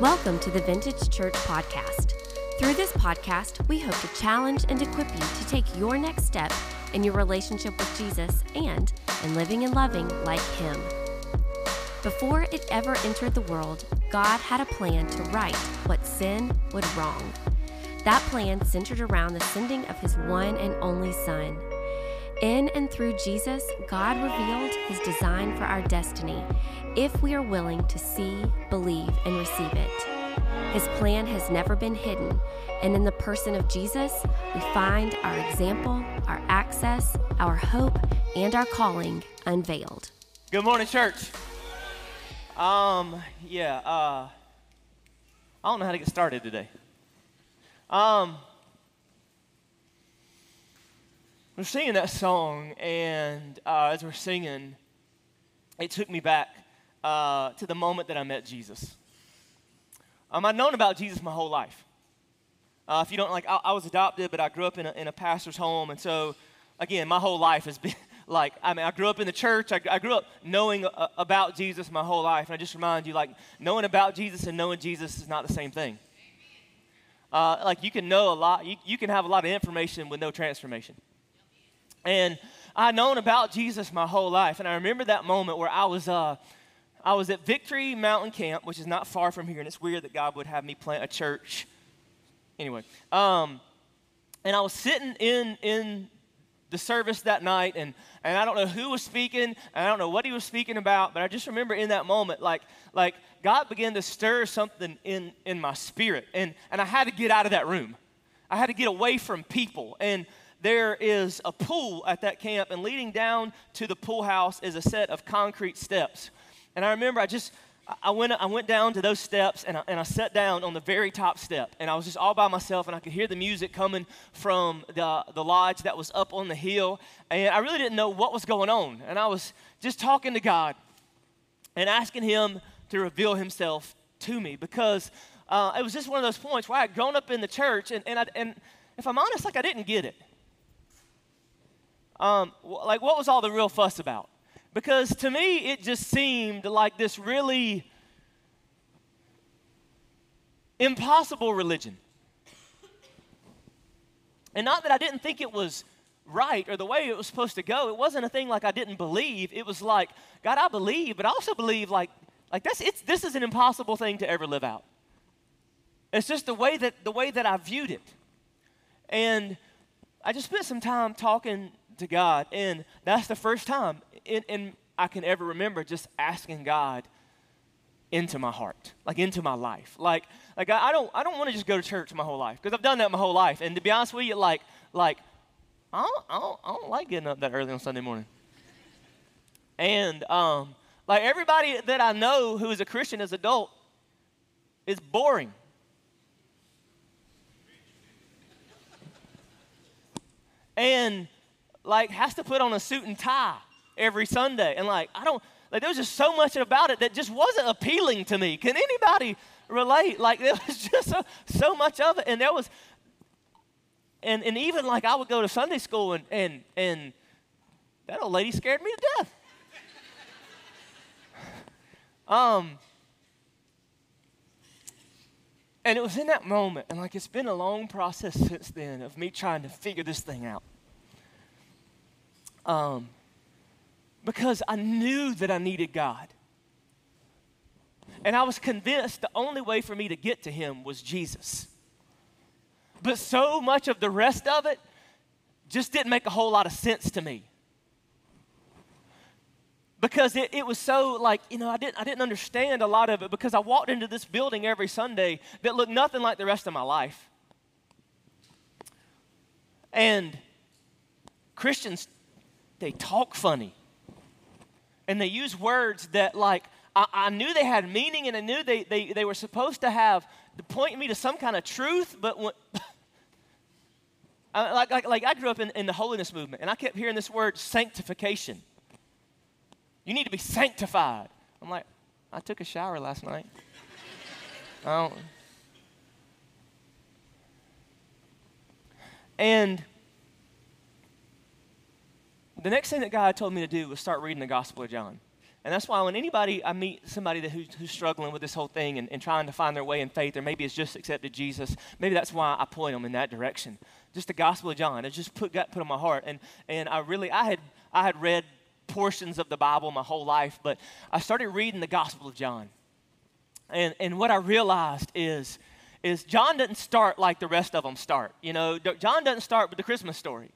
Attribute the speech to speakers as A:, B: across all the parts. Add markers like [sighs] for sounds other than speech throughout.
A: Welcome to the Vintage Church Podcast. Through this podcast, we hope to challenge and equip you to take your next step in your relationship with Jesus and in living and loving like Him. Before it ever entered the world, God had a plan to right what sin would wrong. That plan centered around the sending of His one and only Son. In and through Jesus, God revealed His design for our destiny if we are willing to see, believe, and receive it. His plan has never been hidden, and in the person of Jesus, we find our example, our access, our hope, and our calling unveiled.
B: Good morning, church. Um, yeah, uh, I don't know how to get started today. Um, we're singing that song, and uh, as we're singing, it took me back uh, to the moment that I met Jesus. Um, I'd known about Jesus my whole life. Uh, if you don't like, I, I, was adopted, but I grew up in a, in a pastor's home, and so again, my whole life has been [laughs] like, I mean, I grew up in the church. I, I grew up knowing uh, about Jesus my whole life, and I just remind you, like, knowing about Jesus and knowing Jesus is not the same thing. Uh, like, you can know a lot, you, you can have a lot of information with no transformation. And I'd known about Jesus my whole life, and I remember that moment where I was. Uh, I was at Victory Mountain Camp, which is not far from here, and it's weird that God would have me plant a church. Anyway, um, and I was sitting in in the service that night, and and I don't know who was speaking, and I don't know what he was speaking about, but I just remember in that moment, like like God began to stir something in in my spirit, and and I had to get out of that room. I had to get away from people, and there is a pool at that camp, and leading down to the pool house is a set of concrete steps. And I remember I just, I went, I went down to those steps and I, and I sat down on the very top step. And I was just all by myself and I could hear the music coming from the, the lodge that was up on the hill. And I really didn't know what was going on. And I was just talking to God and asking Him to reveal Himself to me because uh, it was just one of those points where I had grown up in the church and, and, I, and if I'm honest, like I didn't get it. Um, like, what was all the real fuss about? Because to me, it just seemed like this really impossible religion. And not that I didn't think it was right or the way it was supposed to go. It wasn't a thing like I didn't believe. It was like, God, I believe, but I also believe like, like that's, it's, this is an impossible thing to ever live out. It's just the way that, the way that I viewed it. And I just spent some time talking to God, and that's the first time in, in I can ever remember just asking God into my heart, like into my life. Like, like I, I don't, I don't want to just go to church my whole life because I've done that my whole life. And to be honest with you, like, like I don't, I don't, I don't like getting up that early on Sunday morning. And um, like everybody that I know who is a Christian as adult is boring. And like has to put on a suit and tie every Sunday. And like, I don't, like, there was just so much about it that just wasn't appealing to me. Can anybody relate? Like, there was [laughs] just so, so much of it. And there was, and, and even like I would go to Sunday school and, and, and that old lady scared me to death. [sighs] um, and it was in that moment, and like it's been a long process since then of me trying to figure this thing out. Um, because I knew that I needed God. And I was convinced the only way for me to get to Him was Jesus. But so much of the rest of it just didn't make a whole lot of sense to me. Because it, it was so like, you know, I didn't, I didn't understand a lot of it because I walked into this building every Sunday that looked nothing like the rest of my life. And Christians, they talk funny and they use words that like I, I, knew they had meaning and I knew they, they, they were supposed to have to point me to some kind of truth, but when, [laughs] I, like, like, like I grew up in, in the holiness movement and I kept hearing this word sanctification. You need to be sanctified. I'm like, I took a shower last night. I don't. And the next thing that God told me to do was start reading the Gospel of John. And that's why when anybody, I meet somebody that, who's, who's struggling with this whole thing and, and trying to find their way in faith, or maybe it's just accepted Jesus, maybe that's why I point them in that direction. Just the Gospel of John. It just put, got put on my heart. And, and I really, I had, I had read portions of the Bible my whole life, but I started reading the Gospel of John. And, and what I realized is, is John doesn't start like the rest of them start. You know, John doesn't start with the Christmas story.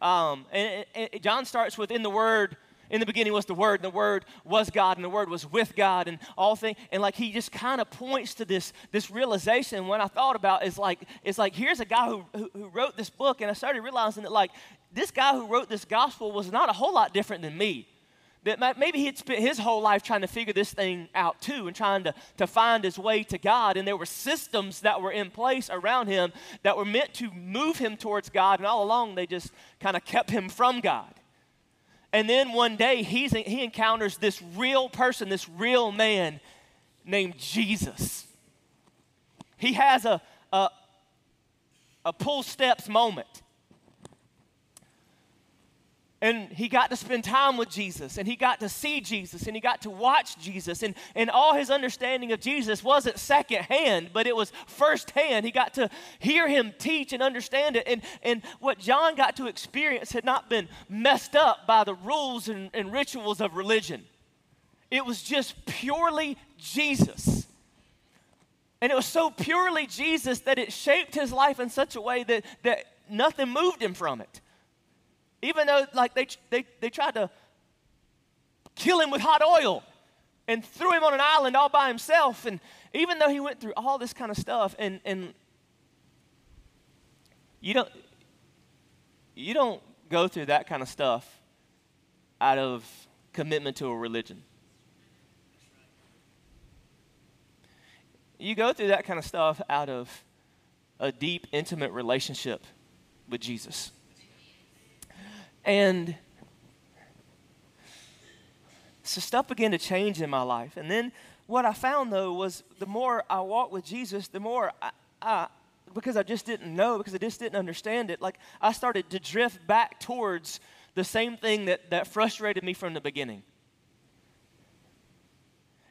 B: Um, and, and, and John starts with, in the Word, in the beginning was the Word, and the Word was God, and the Word was with God, and all things. And like he just kind of points to this, this realization. When I thought about is like, it's like here's a guy who, who, who wrote this book, and I started realizing that like this guy who wrote this gospel was not a whole lot different than me that maybe he'd spent his whole life trying to figure this thing out too and trying to, to find his way to God. And there were systems that were in place around him that were meant to move him towards God. And all along, they just kind of kept him from God. And then one day, he's, he encounters this real person, this real man named Jesus. He has a, a, a pull steps moment and he got to spend time with Jesus and he got to see Jesus and he got to watch Jesus and, and all his understanding of Jesus wasn't secondhand but it was firsthand. He got to hear him teach and understand it and, and what John got to experience had not been messed up by the rules and, and rituals of religion. It was just purely Jesus. And it was so purely Jesus that it shaped his life in such a way that, that nothing moved him from it even though, like, they, they, they tried to kill him with hot oil and threw him on an island all by himself. And even though he went through all this kind of stuff, and, and you don't, you don't go through that kind of stuff out of commitment to a religion. You go through that kind of stuff out of a deep, intimate relationship with Jesus. And so stuff began to change in my life. And then what I found though was the more I walked with Jesus, the more I, I, because I just didn't know, because I just didn't understand it, like I started to drift back towards the same thing that, that frustrated me from the beginning.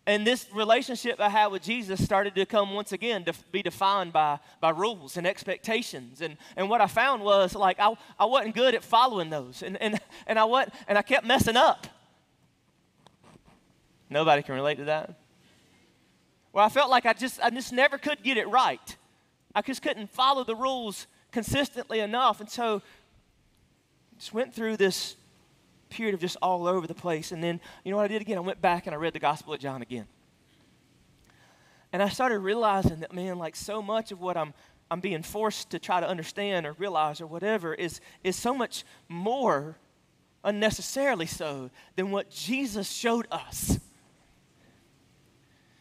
B: And this relationship I had with Jesus started to come once again to be defined by, by rules and expectations. And, and what I found was like I, I wasn't good at following those. And, and, and, I what, and I kept messing up. Nobody can relate to that. Well, I felt like I just, I just never could get it right. I just couldn't follow the rules consistently enough. And so just went through this period of just all over the place. And then, you know what I did again? I went back and I read the Gospel of John again. And I started realizing that, man, like so much of what I'm, I'm being forced to try to understand or realize or whatever is, is so much more unnecessarily so than what Jesus showed us.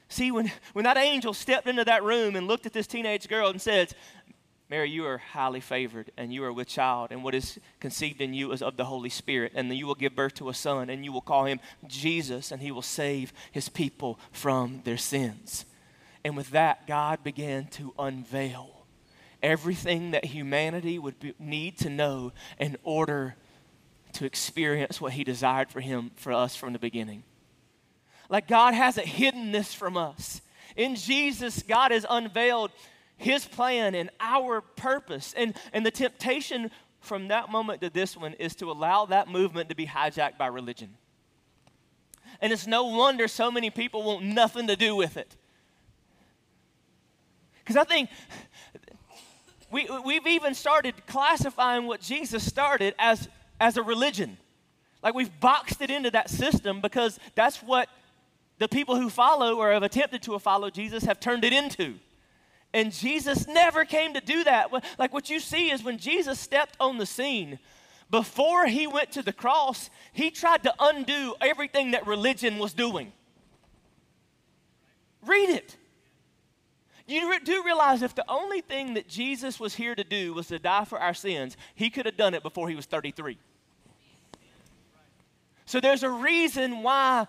B: See, when, when that angel stepped into that room and looked at this teenage girl and said, Mary, you are highly favored, and you are with child, and what is conceived in you is of the Holy Spirit. And then you will give birth to a son, and you will call him Jesus, and he will save his people from their sins. And with that, God began to unveil everything that humanity would be, need to know in order to experience what he desired for him for us from the beginning. Like God hasn't hidden this from us. In Jesus, God has unveiled his plan and our purpose. And, and the temptation from that moment to this one is to allow that movement to be hijacked by religion. And it's no wonder so many people want nothing to do with it. Because I think we, we've even started classifying what Jesus started as, as a religion. Like we've boxed it into that system because that's what the people who follow or have attempted to follow Jesus have turned it into. And Jesus never came to do that. Like what you see is when Jesus stepped on the scene, before he went to the cross, he tried to undo everything that religion was doing. Read it. You do realize if the only thing that Jesus was here to do was to die for our sins, he could have done it before he was 33. So there's a reason why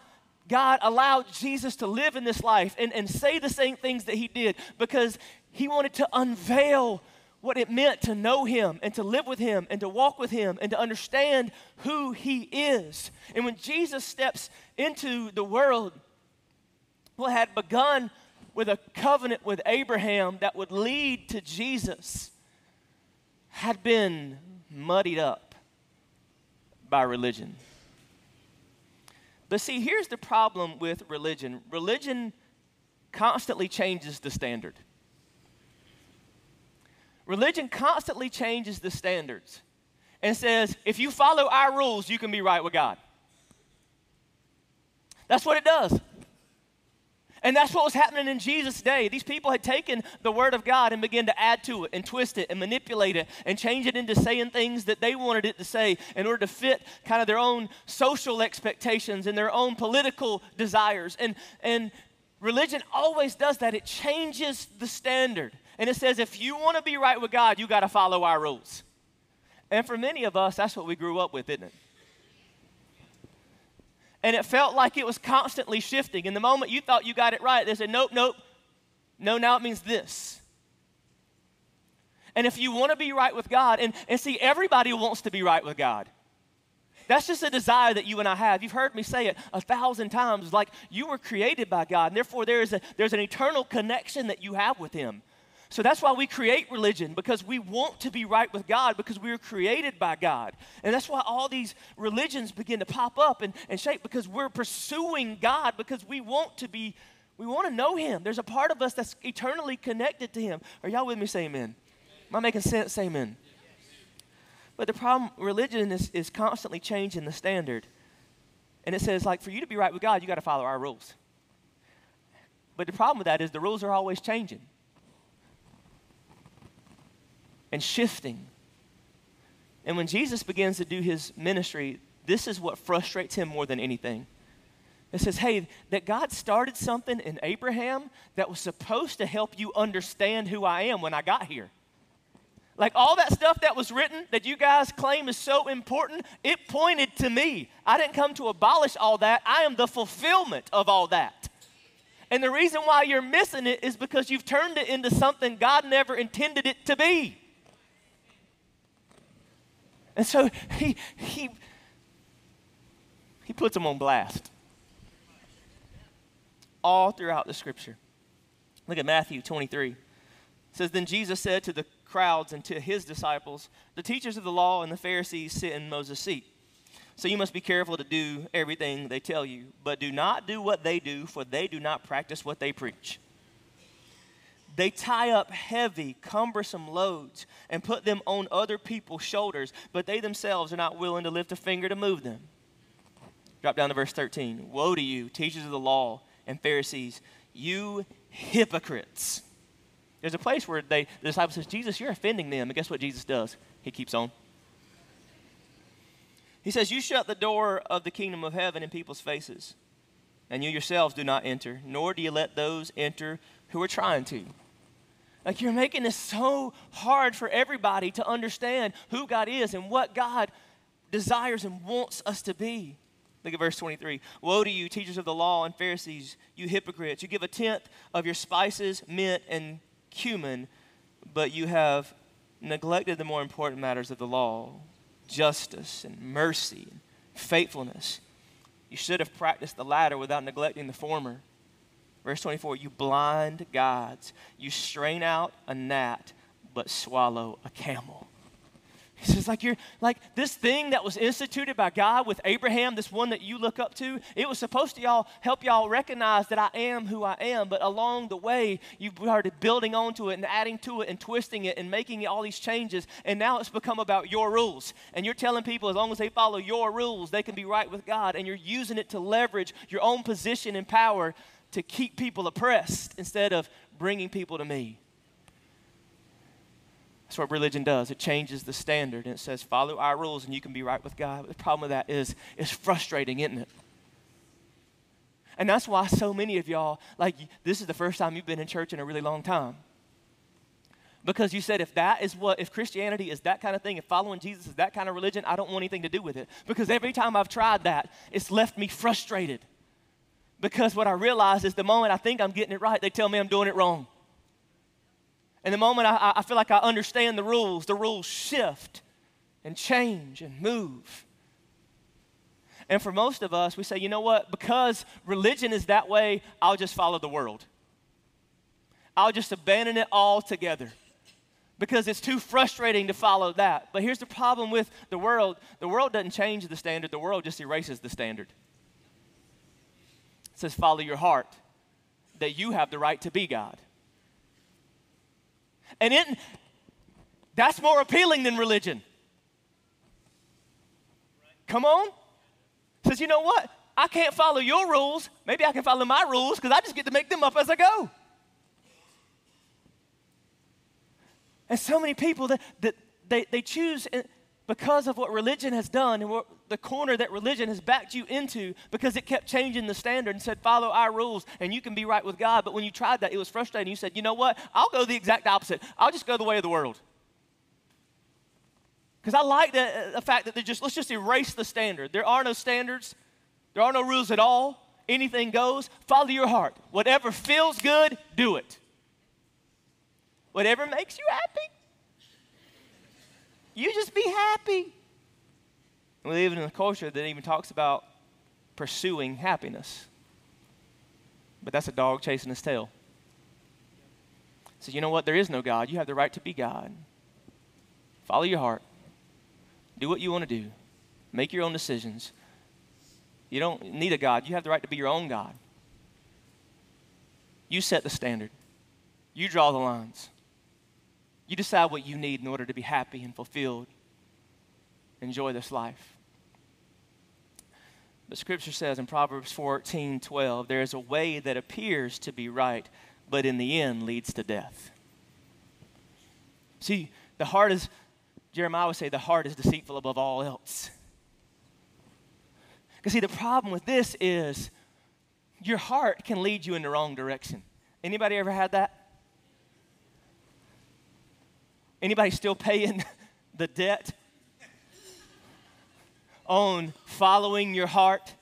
B: God allowed Jesus to live in this life and, and say the same things that he did because he wanted to unveil what it meant to know Him and to live with Him and to walk with Him and to understand who He is. And when Jesus steps into the world, what had begun with a covenant with Abraham that would lead to Jesus had been muddied up by religion. But see, here's the problem with religion religion constantly changes the standard. Religion constantly changes the standards and says, if you follow our rules, you can be right with God. That's what it does. And that's what was happening in Jesus' day. These people had taken the Word of God and began to add to it and twist it and manipulate it and change it into saying things that they wanted it to say in order to fit kind of their own social expectations and their own political desires. And, and religion always does that, it changes the standard. And it says, if you want to be right with God, you got to follow our rules. And for many of us, that's what we grew up with, isn't it? And it felt like it was constantly shifting. And the moment you thought you got it right, they said, nope, nope. No, now it means this. And if you want to be right with God, and, and see, everybody wants to be right with God. That's just a desire that you and I have. You've heard me say it a thousand times. Like you were created by God, and therefore there is a, there's an eternal connection that you have with Him. So that's why we create religion, because we want to be right with God, because we were created by God. And that's why all these religions begin to pop up and, and shape, because we're pursuing God, because we want to be, we want to know Him. There's a part of us that's eternally connected to Him. Are y'all with me? Say amen. Am I making sense? Say amen. But the problem, religion is, is constantly changing the standard. And it says, like, for you to be right with God, you got to follow our rules. But the problem with that is the rules are always changing and shifting. And when Jesus begins to do his ministry, this is what frustrates him more than anything. It says, hey, that God started something in Abraham that was supposed to help you understand who I am when I got here. Like all that stuff that was written that you guys claim is so important, it pointed to me. I didn't come to abolish all that, I am the fulfillment of all that. And the reason why you're missing it is because you've turned it into something God never intended it to be. And so he, he, he puts them on blast all throughout the scripture. Look at Matthew 23. It says, Then Jesus said to the crowds and to his disciples, The teachers of the law and the Pharisees sit in Moses' seat. So you must be careful to do everything they tell you, but do not do what they do, for they do not practice what they preach. They tie up heavy, cumbersome loads and put them on other people's shoulders, but they themselves are not willing to lift a finger to move them. Drop down to verse 13. Woe to you, teachers of the law and Pharisees, you hypocrites. There's a place where they, the disciple says, Jesus, you're offending them. And guess what Jesus does? He keeps on. He says, You shut the door of the kingdom of heaven in people's faces, and you yourselves do not enter, nor do you let those enter who are trying to. Like you're making this so hard for everybody to understand who God is and what God desires and wants us to be. Look at verse 23. Woe to you, teachers of the law and Pharisees, you hypocrites. You give a tenth of your spices, mint, and cumin, but you have neglected the more important matters of the law justice and mercy and faithfulness. You should have practiced the latter without neglecting the former. Verse 24 You blind gods, you strain out a gnat, but swallow a camel. [laughs] He says, like you're like this thing that was instituted by God with Abraham, this one that you look up to, it was supposed to y'all help y'all recognize that I am who I am. But along the way, you started building onto it and adding to it and twisting it and making all these changes. And now it's become about your rules. And you're telling people as long as they follow your rules, they can be right with God. And you're using it to leverage your own position and power to keep people oppressed instead of bringing people to me. That's what religion does. It changes the standard and it says, follow our rules and you can be right with God. But the problem with that is it's frustrating, isn't it? And that's why so many of y'all, like, this is the first time you've been in church in a really long time. Because you said, if that is what, if Christianity is that kind of thing, if following Jesus is that kind of religion, I don't want anything to do with it. Because every time I've tried that, it's left me frustrated. Because what I realize is the moment I think I'm getting it right, they tell me I'm doing it wrong. And the moment I, I feel like I understand the rules, the rules shift and change and move. And for most of us, we say, you know what? Because religion is that way, I'll just follow the world. I'll just abandon it altogether because it's too frustrating to follow that. But here's the problem with the world the world doesn't change the standard, the world just erases the standard. Says, follow your heart, that you have the right to be God. And it, that's more appealing than religion. Come on. Says, you know what? I can't follow your rules. Maybe I can follow my rules because I just get to make them up as I go. And so many people that, that they, they choose because of what religion has done and what the corner that religion has backed you into because it kept changing the standard and said, follow our rules and you can be right with God. But when you tried that, it was frustrating. You said, you know what? I'll go the exact opposite. I'll just go the way of the world. Because I like the, the fact that they just, let's just erase the standard. There are no standards, there are no rules at all. Anything goes. Follow your heart. Whatever feels good, do it. Whatever makes you happy, you just be happy. We live in a culture that even talks about pursuing happiness. But that's a dog chasing his tail. So, you know what? There is no God. You have the right to be God. Follow your heart. Do what you want to do. Make your own decisions. You don't need a God. You have the right to be your own God. You set the standard, you draw the lines. You decide what you need in order to be happy and fulfilled. Enjoy this life. But scripture says in Proverbs 14 12, there is a way that appears to be right, but in the end leads to death. See, the heart is, Jeremiah would say, the heart is deceitful above all else. Because, see, the problem with this is your heart can lead you in the wrong direction. Anybody ever had that? Anybody still paying [laughs] the debt on following your heart?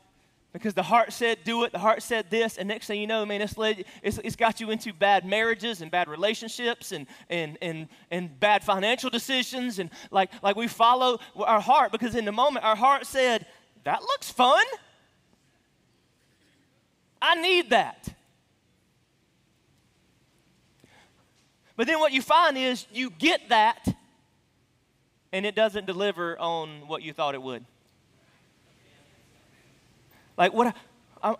B: Because the heart said do it, the heart said this, and next thing you know, man, it's, led, it's, it's got you into bad marriages and bad relationships and, and, and, and bad financial decisions. And like, like we follow our heart because in the moment our heart said, that looks fun. I need that. But then what you find is you get that and it doesn't deliver on what you thought it would. Like what I,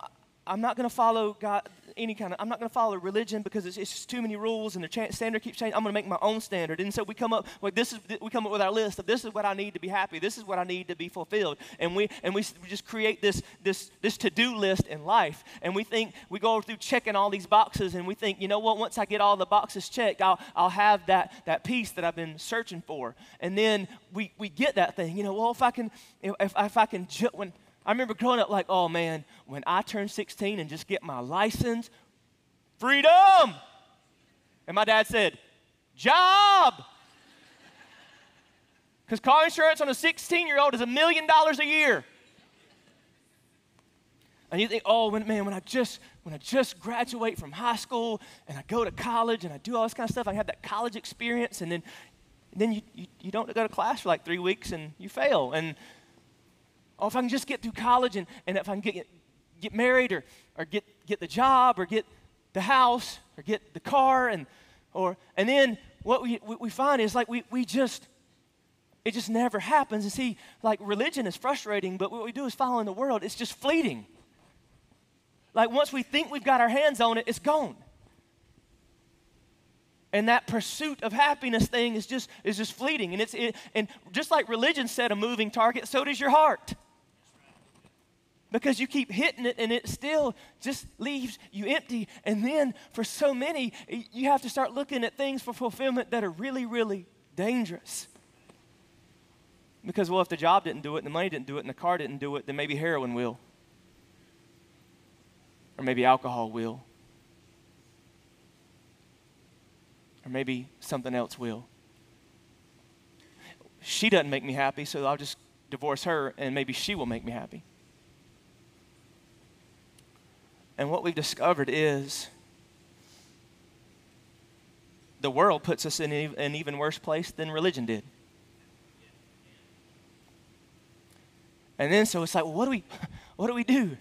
B: I'm not going to follow God, any kind of, I'm not going to follow religion because it's, it's, just too many rules and the standard keeps changing. I'm going to make my own standard. And so we come up, like this is, we come up with our list of this is what I need to be happy. This is what I need to be fulfilled. And we, and we, we just create this, this, this to-do list in life. And we think, we go through checking all these boxes and we think, you know what, once I get all the boxes checked, I'll, I'll have that, that peace that I've been searching for. And then we, we get that thing, you know, well, if I can, if, if I can, when, I remember growing up like, oh man, when I turn 16 and just get my license, freedom. And my dad said, job. Because car insurance on a 16 year old is a million dollars a year. And you think, oh man, when I just when I just graduate from high school and I go to college and I do all this kind of stuff, I have that college experience, and then and then you, you, you don't go to class for like three weeks and you fail. And Oh, if I can just get through college and, and if I can get, get married or, or get, get the job or get the house or get the car and or and then what we, we find is like we, we just it just never happens. And see like religion is frustrating but what we do is follow in the world. It's just fleeting. Like once we think we've got our hands on it it's gone. And that pursuit of happiness thing is just is just fleeting. And it's it, and just like religion set a moving target so does your heart because you keep hitting it and it still just leaves you empty. And then for so many, you have to start looking at things for fulfillment that are really, really dangerous. Because, well, if the job didn't do it, and the money didn't do it, and the car didn't do it, then maybe heroin will. Or maybe alcohol will. Or maybe something else will. She doesn't make me happy, so I'll just divorce her, and maybe she will make me happy. And what we've discovered is the world puts us in an even worse place than religion did. And then so it's like, well, what do we [laughs] what do we do?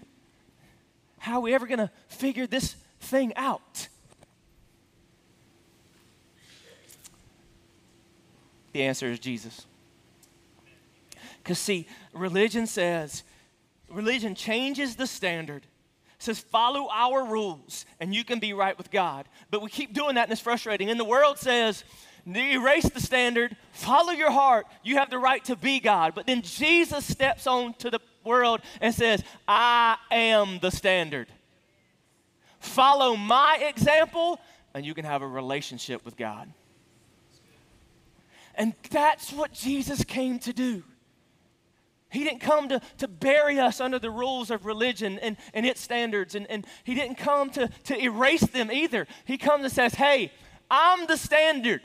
B: How are we ever to figure this thing out? The answer is Jesus. Because, see, religion says, religion changes the standard says follow our rules and you can be right with God. But we keep doing that and it's frustrating. And the world says erase the standard, follow your heart, you have the right to be God. But then Jesus steps on to the world and says, I am the standard. Follow my example and you can have a relationship with God. And that's what Jesus came to do. He didn't come to, to bury us under the rules of religion and, and its standards. And, and he didn't come to, to erase them either. He comes and says, Hey, I'm the standard.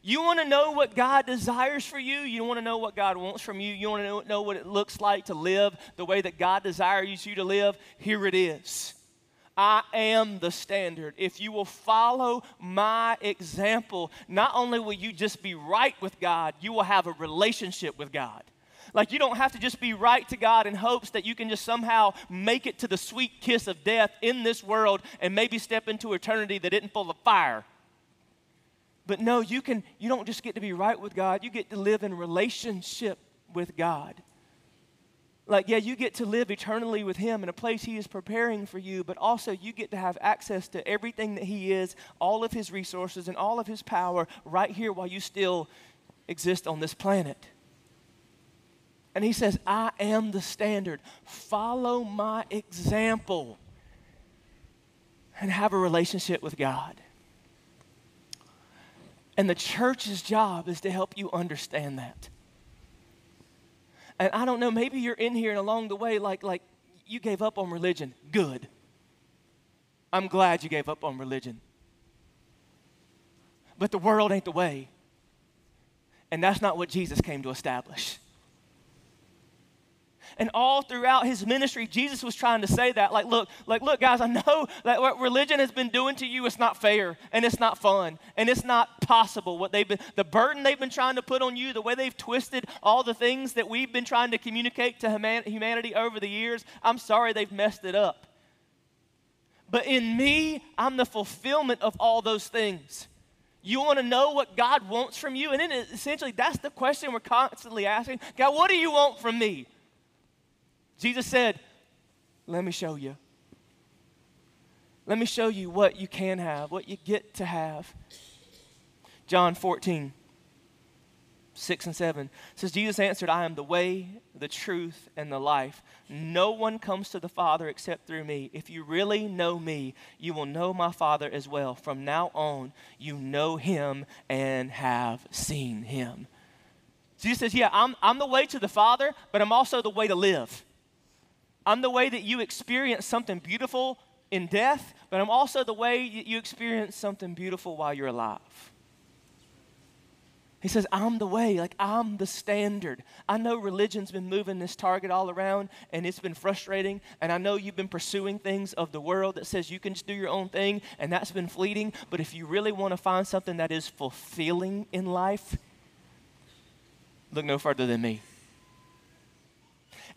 B: You want to know what God desires for you? You want to know what God wants from you? You want to know, what it looks like to live the way that God desires you to live? Here it is. I am the standard. If you will follow my example, not only will you just be right with God, you will have a relationship with God. Like you don't have to just be right to God in hopes that you can just somehow make it to the sweet kiss of death in this world and maybe step into eternity that isn't full of fire. But no, you can you don't just get to be right with God, you get to live in relationship with God. Like, yeah, you get to live eternally with Him in a place He is preparing for you, but also you get to have access to everything that He is, all of His resources, and all of His power right here while you still exist on this planet. And he says, I am the standard. Follow my example and have a relationship with God. And the church's job is to help you understand that. And I don't know, maybe you're in here and along the way, like, like you gave up on religion. Good. I'm glad you gave up on religion. But the world ain't the way. And that's not what Jesus came to establish. And all throughout his ministry, Jesus was trying to say that. Like, look, like, look, guys, I know [laughs] that what religion has been doing to you is not fair and it's not fun and it's not possible. What they've been, the burden they've been trying to put on you, the way they've twisted all the things that we've been trying to communicate to humanity over the years, I'm sorry they've messed it up. But in me, I'm the fulfillment of all those things. You want to know what God wants from you? And then essentially, that's the question we're constantly asking God, what do you want from me? Jesus said, Let me show you. Let me show you what you can have, what you get to have. John 14, 6 and 7 says, Jesus answered, I am the way, the truth, and the life. No one comes to the Father except through me. If you really know me, you will know my Father as well. From now on, you know him and have seen him. Jesus says, Yeah, I'm, I'm the way to the Father, but I'm also the way to live. I'm the way that you experience something beautiful in death, but I'm also the way you experience something beautiful while you're alive. He says, I'm the way, like I'm the standard. I know religion's been moving this target all around and it's been frustrating. And I know you've been pursuing things of the world that says you can just do your own thing and that's been fleeting. But if you really want to find something that is fulfilling in life, look no further than me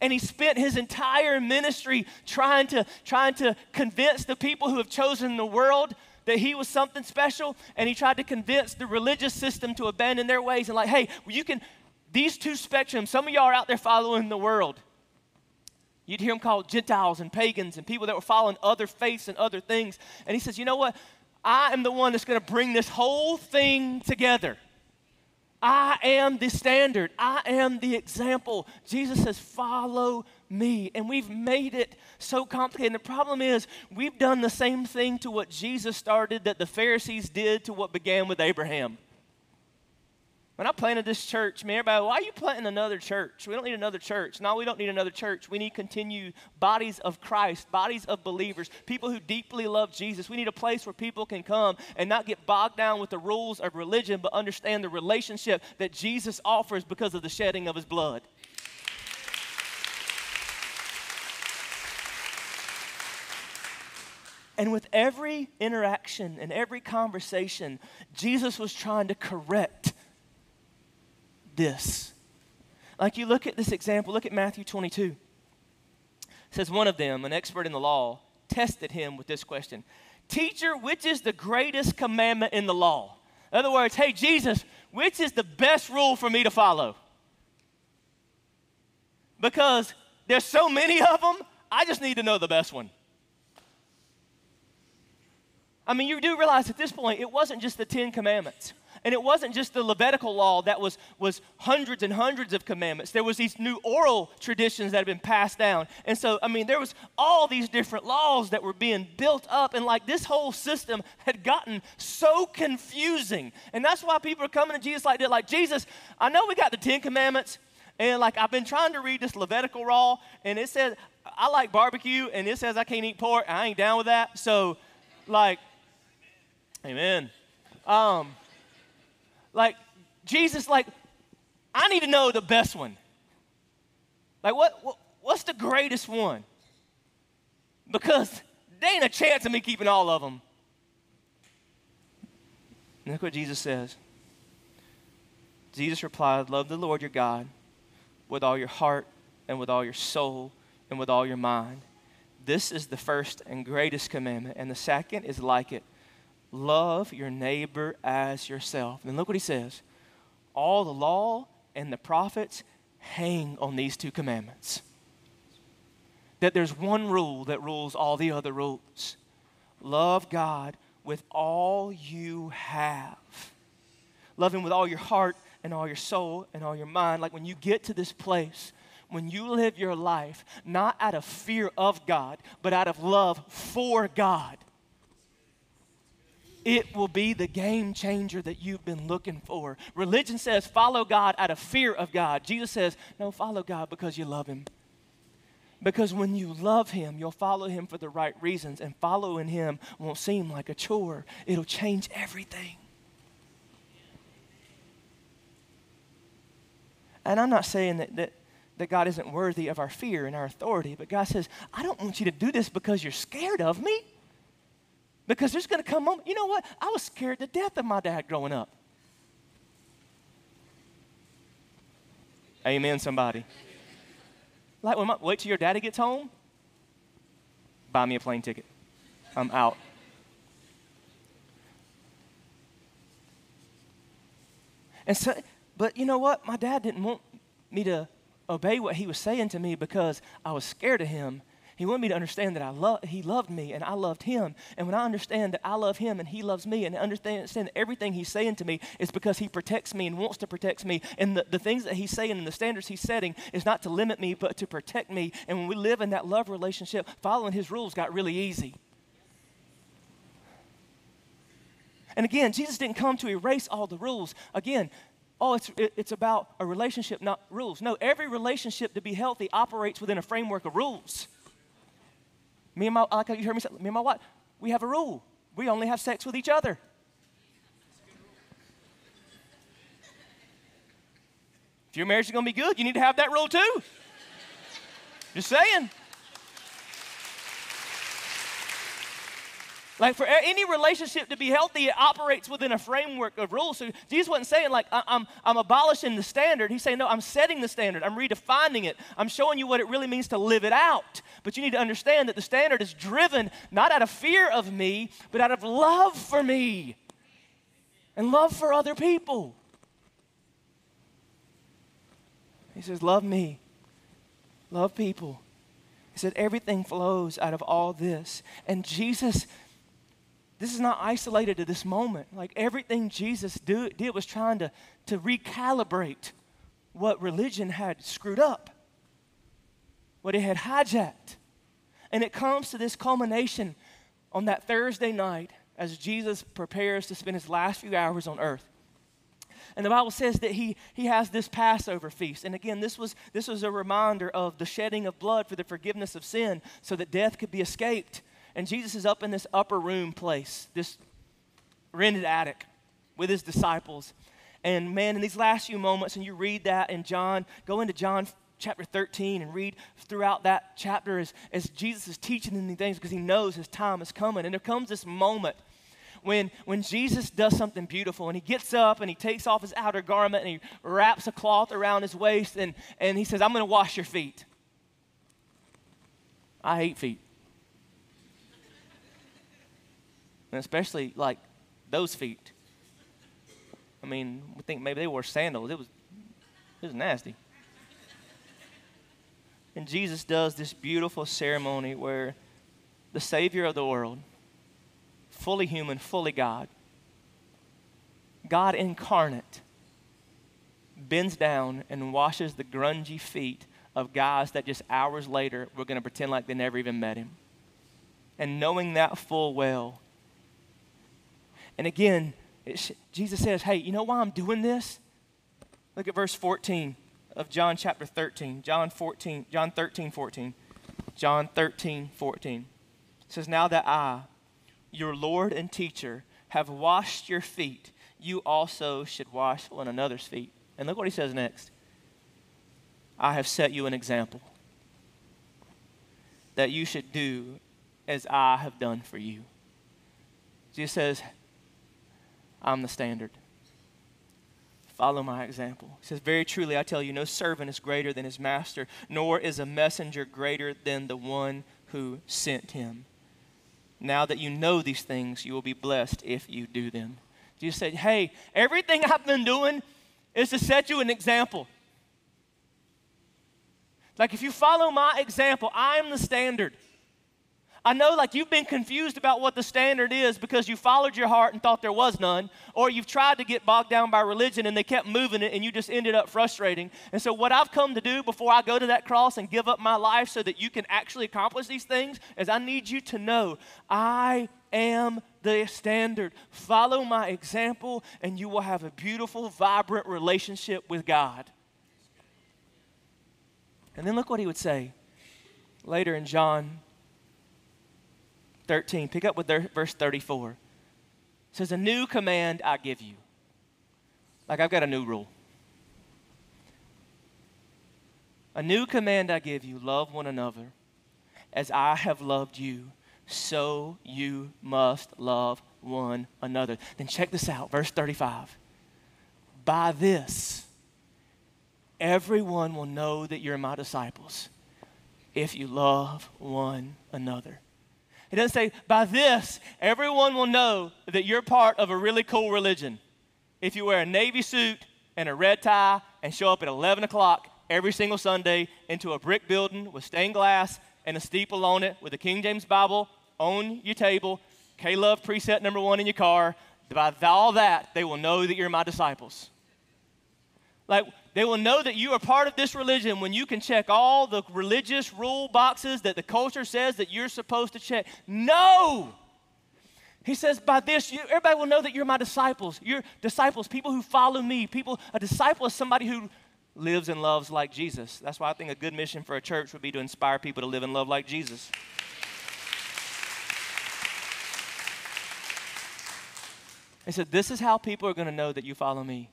B: and he spent his entire ministry trying to, trying to convince the people who have chosen the world that he was something special, and he tried to convince the religious system to abandon their ways and, like, hey, you can, these two spectrums, some of y'all are out there following the world. You'd hear them called Gentiles and pagans and people that were following other faiths and other things. And he says, you know what? I am the one that's going to bring this whole thing together. I am the standard. I am the example. Jesus says, Follow me. And we've made it so complicated. And the problem is, we've done the same thing to what Jesus started that the Pharisees did to what began with Abraham. When I planted this church, man, everybody, why are you planting another church? We don't need another church. No, we don't need another church. We need continued bodies of Christ, bodies of believers, people who deeply love Jesus. We need a place where people can come and not get bogged down with the rules of religion, but understand the relationship that Jesus offers because of the shedding of his blood. And with every interaction and every conversation, Jesus was trying to correct this. Like you look at this example, look at Matthew 22. It says, One of them, an expert in the law, tested him with this question Teacher, which is the greatest commandment in the law? In other words, hey, Jesus, which is the best rule for me to follow? Because there's so many of them, I just need to know the best one. I mean, you do realize at this point, it wasn't just the Ten Commandments. And it wasn't just the Levitical law that was, was hundreds and hundreds of commandments. There was these new oral traditions that had been passed down. And so, I mean, there was all these different laws that were being built up. And like this whole system had gotten so confusing. And that's why people are coming to Jesus like that. Like, Jesus, I know we got the Ten Commandments. And like I've been trying to read this Levitical law, and it says I like barbecue, and it says I can't eat pork. I ain't down with that. So, like, amen. Um, like Jesus, like I need to know the best one. Like what, what what's the greatest one? Because there ain't a chance of me keeping all of them. And look what Jesus says. Jesus replied, Love the Lord your God with all your heart and with all your soul and with all your mind. This is the first and greatest commandment, and the second is like it love your neighbor as yourself. And look what he says all the law and the prophets hang on these two commandments. That there's one rule that rules all the other rules love God with all you have. Love Him with all your heart and all your soul and all your mind. Like when you get to this place, when you live your life not out of fear of God, but out of love for God, it will be the game changer that you've been looking for. Religion says follow God out of fear of God. Jesus says, no, follow God because you love Him. Because when you love Him, you'll follow Him for the right reasons, and following Him won't seem like a chore. It'll change everything. And I'm not saying that, that, that God isn't worthy of our fear and our authority, but God says, I don't want you to do this because you're scared of me. Because there's going to come moment, you know what? I was scared to death of my dad growing up. Amen, somebody. Like, when my, wait till your daddy gets home, buy me a plane ticket. I'm out. And so, but you know what? My dad didn't want me to obey what he was saying to me because I was scared of him he wanted me to understand that I love, He loved me and I loved Him. And when I understand that I love Him and He loves me and understand, understand everything He's saying to me is because He protects me and wants to protect me. And the, the things that He's saying and the standards He's setting is not to limit me, but to protect me. And when we live in that love relationship, following His rules got really easy. And again, Jesus didn't come to erase all the rules. Again, oh, it's, it, it's about a relationship, not rules. No, every relationship to be healthy operates within a framework of rules. Me and my, like you heard me say, me and my wife, we have a rule. We only have sex with each other. If your marriage is going to be good, you need to have that rule too. Just saying. Like for any relationship to be healthy, it operates within a framework of rules. So Jesus wasn't saying like I'm, I'm abolishing the standard. He's saying no, I'm setting the standard. I'm redefining it. I'm showing you what it really means to live it out. But you need to understand that the standard is driven not out of fear of me, but out of love for me and love for other people. He says, Love me, love people. He said, Everything flows out of all this. And Jesus this is not isolated to this moment. Like everything Jesus do, did was trying to, to recalibrate what religion had screwed up, what it had hijacked. And it comes to this culmination on that Thursday night as Jesus prepares to spend his last few hours on earth. And the Bible says that he, he has this Passover feast. And again, this was, this was a reminder of the shedding of blood for the forgiveness of sin so that death could be escaped and Jesus is up in this upper room place, this rented attic with his disciples. And man, in these last few moments, and you read that in John, go into John chapter 13 and read throughout that chapter as, as Jesus is teaching them these things because he knows his time is coming. And there comes this moment when, when Jesus does something beautiful and he gets up and he takes off his outer garment and he wraps a cloth around his waist and, and he says, I'm going to wash your feet. I hate feet. And especially like those feet. I mean, we think maybe they wore sandals. It was, it was nasty. And Jesus does this beautiful ceremony where the Savior of the world, fully human, fully God, God incarnate, bends down and washes the grungy feet of guys that just hours later were going to pretend like they never even met him. And knowing that full well. And again, Jesus says, Hey, you know why I'm doing this? Look at verse 14 of John chapter 13. John 14, John 13, 14. John 13, 14. It says, Now that I, your Lord and teacher, have washed your feet, you also should wash one another's feet. And look what he says next. I have set you an example that you should do as I have done for you. Jesus says, I'm the standard. Follow my example. He says, Very truly, I tell you, no servant is greater than his master, nor is a messenger greater than the one who sent him. Now that you know these things, you will be blessed if you do them. Jesus said, Hey, everything I've been doing is to set you an example. Like, if you follow my example, I'm the standard. I know, like, you've been confused about what the standard is because you followed your heart and thought there was none, or you've tried to get bogged down by religion and they kept moving it and you just ended up frustrating. And so, what I've come to do before I go to that cross and give up my life so that you can actually accomplish these things is I need you to know I am the standard. Follow my example, and you will have a beautiful, vibrant relationship with God. And then look what he would say later in John 13. Pick up with verse 34. It says, A new command I give you. Like I've got a new rule. A new command I give you love one another as I have loved you, so you must love one another. Then check this out, verse 35. By this, everyone will know that you're my disciples if you love one another. It doesn't say, by this, everyone will know that you're part of a really cool religion. If you wear a navy suit and a red tie and show up at 11 o'clock every single Sunday into a brick building with stained glass and a steeple on it with a King James Bible on your table, K Love preset number one in your car, by all that, they will know that you're my disciples. Like, they will know that you are part of this religion when you can check all the religious rule boxes that the culture says that you're supposed to check. No! He says, by this, you, everybody will know that you're my disciples. You're disciples, people who follow me. People, a disciple is somebody who lives and loves like Jesus. That's why I think a good mission for a church would be to inspire people to live and love like Jesus. He said, This is how people are going to know that you follow me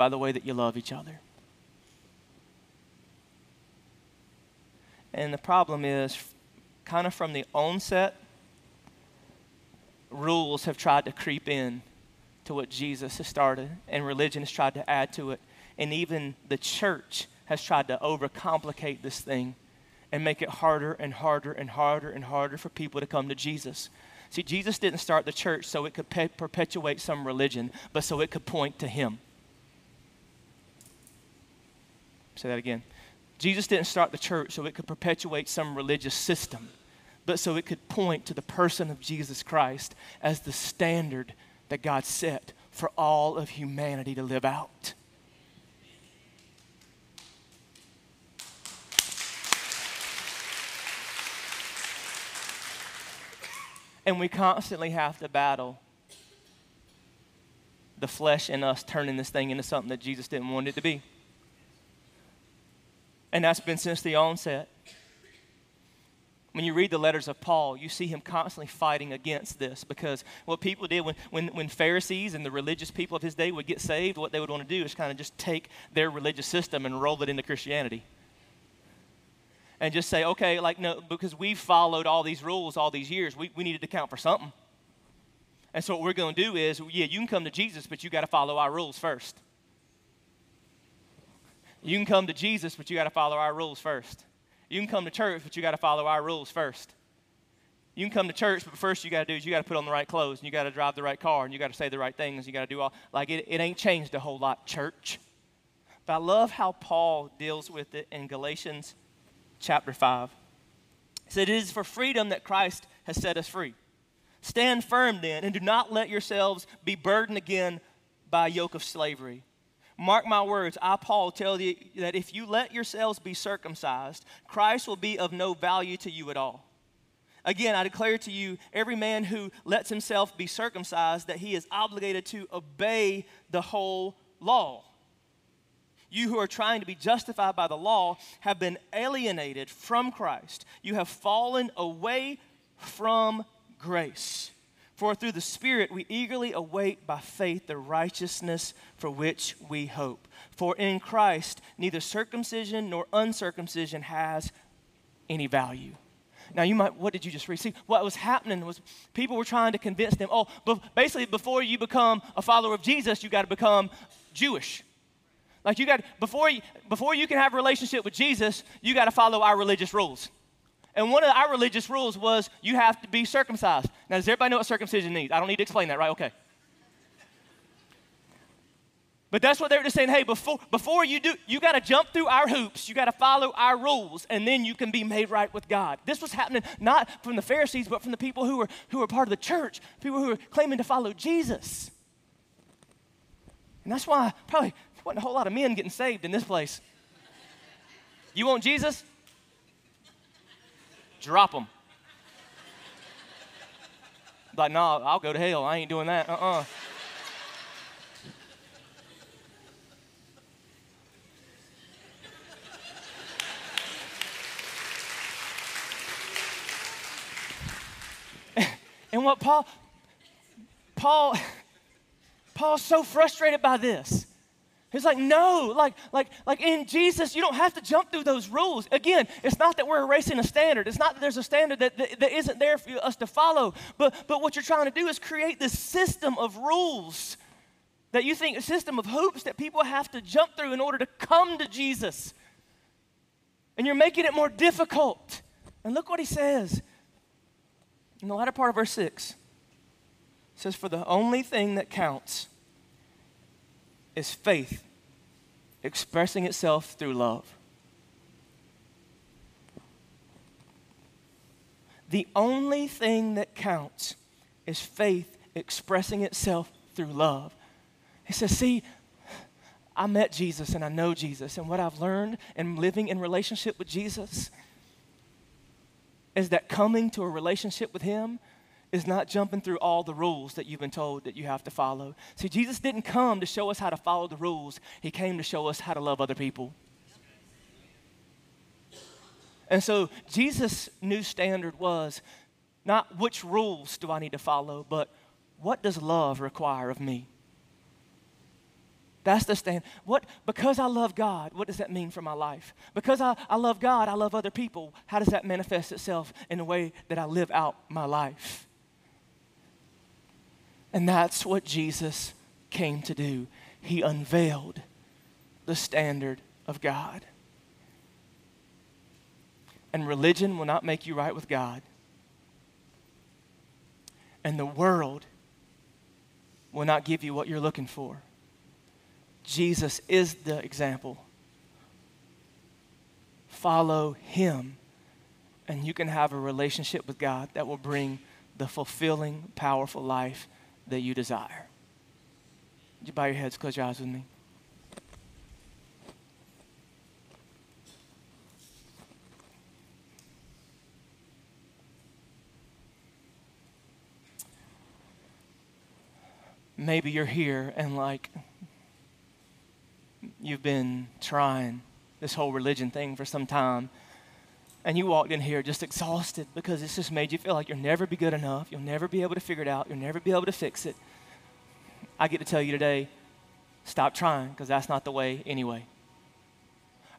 B: by the way that you love each other. And the problem is, kind of from the onset, rules have tried to creep in to what Jesus has started, and religion has tried to add to it. And even the church has tried to overcomplicate this thing and make it harder and harder and harder and harder for people to come to Jesus. See, Jesus didn't start the church so it could pe- perpetuate some religion, but so it could point to Him. Say that again. Jesus didn't start the church so it could perpetuate some religious system, but so it could point to the person of Jesus Christ as the standard that God set for all of humanity to live out. And we constantly have to battle the flesh in us turning this thing into something that Jesus didn't want it to be. And that's been since the onset. When you read the letters of Paul, you see him constantly fighting against this because what people did when, when, when Pharisees and the religious people of his day would get saved, what they would want to do is kind of just take their religious system and roll it into Christianity. And just say, okay, like, no, because we've followed all these rules all these years, we, we needed to count for something. And so what we're going to do is, yeah, you can come to Jesus, but you got to follow our rules first. You can come to Jesus, but you got to follow our rules first. You can come to church, but you got to follow our rules first. You can come to church, but first you got to do is you got to put on the right clothes, and you got to drive the right car, and you got to say the right things. You got to do all like it, it ain't changed a whole lot, church. But I love how Paul deals with it in Galatians chapter five. He said, "It is for freedom that Christ has set us free. Stand firm then, and do not let yourselves be burdened again by a yoke of slavery." Mark my words, I, Paul, tell you that if you let yourselves be circumcised, Christ will be of no value to you at all. Again, I declare to you, every man who lets himself be circumcised, that he is obligated to obey the whole law. You who are trying to be justified by the law have been alienated from Christ. You have fallen away from grace. For through the Spirit we eagerly await by faith the righteousness for which we hope. For in Christ neither circumcision nor uncircumcision has any value. Now, you might, what did you just read? See, what was happening was people were trying to convince them, oh, but basically, before you become a follower of Jesus, you got to become Jewish. Like, you got, before you, before you can have a relationship with Jesus, you got to follow our religious rules. And one of our religious rules was you have to be circumcised. Now, does everybody know what circumcision means? I don't need to explain that, right? Okay. But that's what they were just saying. Hey, before, before you do, you got to jump through our hoops. You got to follow our rules, and then you can be made right with God. This was happening not from the Pharisees, but from the people who were, who were part of the church, people who were claiming to follow Jesus. And that's why probably wasn't a whole lot of men getting saved in this place. You want Jesus? Drop them. Like, no, nah, I'll go to hell. I ain't doing that. Uh uh-uh. uh [laughs] and what Paul, Paul, Paul's so frustrated by this. He's like, no, like, like, like in Jesus, you don't have to jump through those rules. Again, it's not that we're erasing a standard. It's not that there's a standard that, that, that isn't there for us to follow. But, but what you're trying to do is create this system of rules that you think a system of hoops that people have to jump through in order to come to Jesus. And you're making it more difficult. And look what he says in the latter part of verse 6. It says, For the only thing that counts is faith expressing itself through love. The only thing that counts is faith expressing itself through love. He says, See, I met Jesus and I know Jesus, and what I've learned in living in relationship with Jesus is that coming to a relationship with Him is not jumping through all the rules that you've been told that you have to follow. See, Jesus didn't come to show us how to follow the rules, He came to show us how to love other people. And so Jesus' new standard was not which rules do I need to follow, but what does love require of me? That's the stand. What because I love God, what does that mean for my life? Because I, I love God, I love other people. How does that manifest itself in the way that I live out my life? And that's what Jesus came to do. He unveiled the standard of God. And religion will not make you right with God. And the world will not give you what you're looking for. Jesus is the example. Follow him, and you can have a relationship with God that will bring the fulfilling, powerful life that you desire. Would you bow your heads, close your eyes with me? Maybe you're here and like you've been trying this whole religion thing for some time and you walked in here just exhausted because it's just made you feel like you'll never be good enough, you'll never be able to figure it out, you'll never be able to fix it, I get to tell you today stop trying because that's not the way anyway.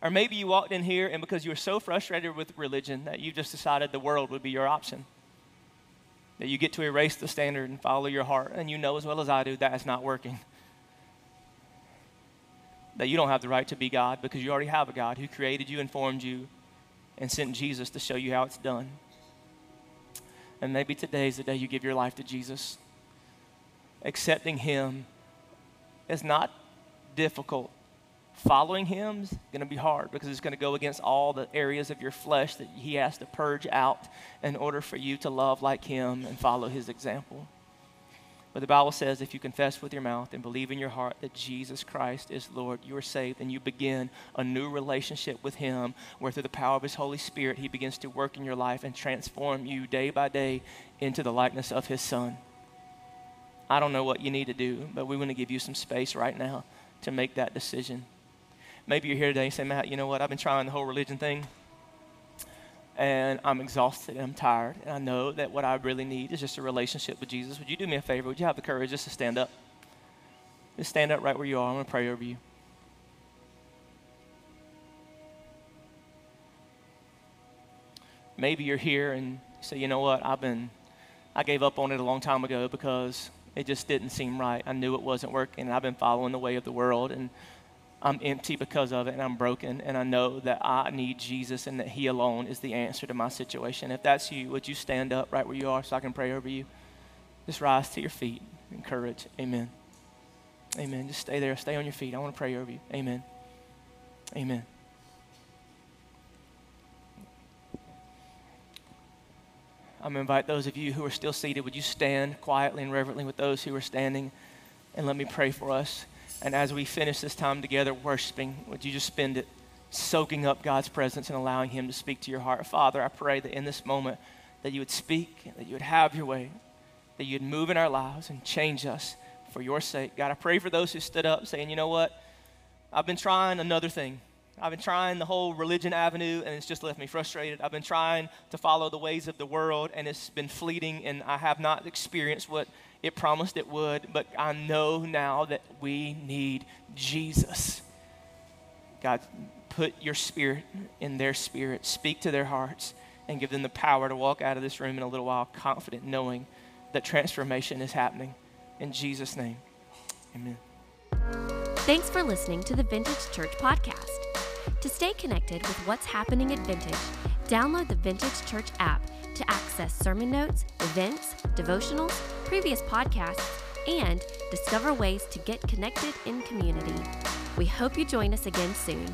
B: Or maybe you walked in here and because you were so frustrated with religion that you just decided the world would be your option. That you get to erase the standard and follow your heart, and you know as well as I do that not working. That you don't have the right to be God because you already have a God who created you and formed you and sent Jesus to show you how it's done. And maybe today is the day you give your life to Jesus. Accepting Him is not difficult. Following Him is going to be hard because it's going to go against all the areas of your flesh that He has to purge out in order for you to love like Him and follow His example. But the Bible says if you confess with your mouth and believe in your heart that Jesus Christ is Lord, you are saved and you begin a new relationship with Him where through the power of His Holy Spirit, He begins to work in your life and transform you day by day into the likeness of His Son. I don't know what you need to do, but we want to give you some space right now to make that decision. Maybe you're here today and say, Matt, you know what? I've been trying the whole religion thing and I'm exhausted and I'm tired, and I know that what I really need is just a relationship with Jesus. Would you do me a favor? Would you have the courage just to stand up? Just stand up right where you are. I'm going to pray over you. Maybe you're here and you say, you know what? I've been, I gave up on it a long time ago because it just didn't seem right. I knew it wasn't working, and I've been following the way of the world, and I'm empty because of it and I'm broken, and I know that I need Jesus and that He alone is the answer to my situation. If that's you, would you stand up right where you are so I can pray over you? Just rise to your feet in courage. Amen. Amen. Just stay there. Stay on your feet. I want to pray over you. Amen. Amen. I'm going to invite those of you who are still seated, would you stand quietly and reverently with those who are standing? And let me pray for us. And as we finish this time together worshiping, would you just spend it soaking up God's presence and allowing Him to speak to your heart? Father, I pray that in this moment that you would speak, that you would have your way, that you'd move in our lives and change us for your sake. God, I pray for those who stood up saying, you know what? I've been trying another thing. I've been trying the whole religion avenue and it's just left me frustrated. I've been trying to follow the ways of the world and it's been fleeting and I have not experienced what it promised it would, but I know now that we need Jesus. God, put your spirit in their spirit, speak to their hearts, and give them the power to walk out of this room in a little while confident, knowing that transformation is happening. In Jesus' name, amen.
A: Thanks for listening to the Vintage Church Podcast. To stay connected with what's happening at Vintage, download the Vintage Church app to access sermon notes, events, devotionals, previous podcasts, and discover ways to get connected in community. We hope you join us again soon.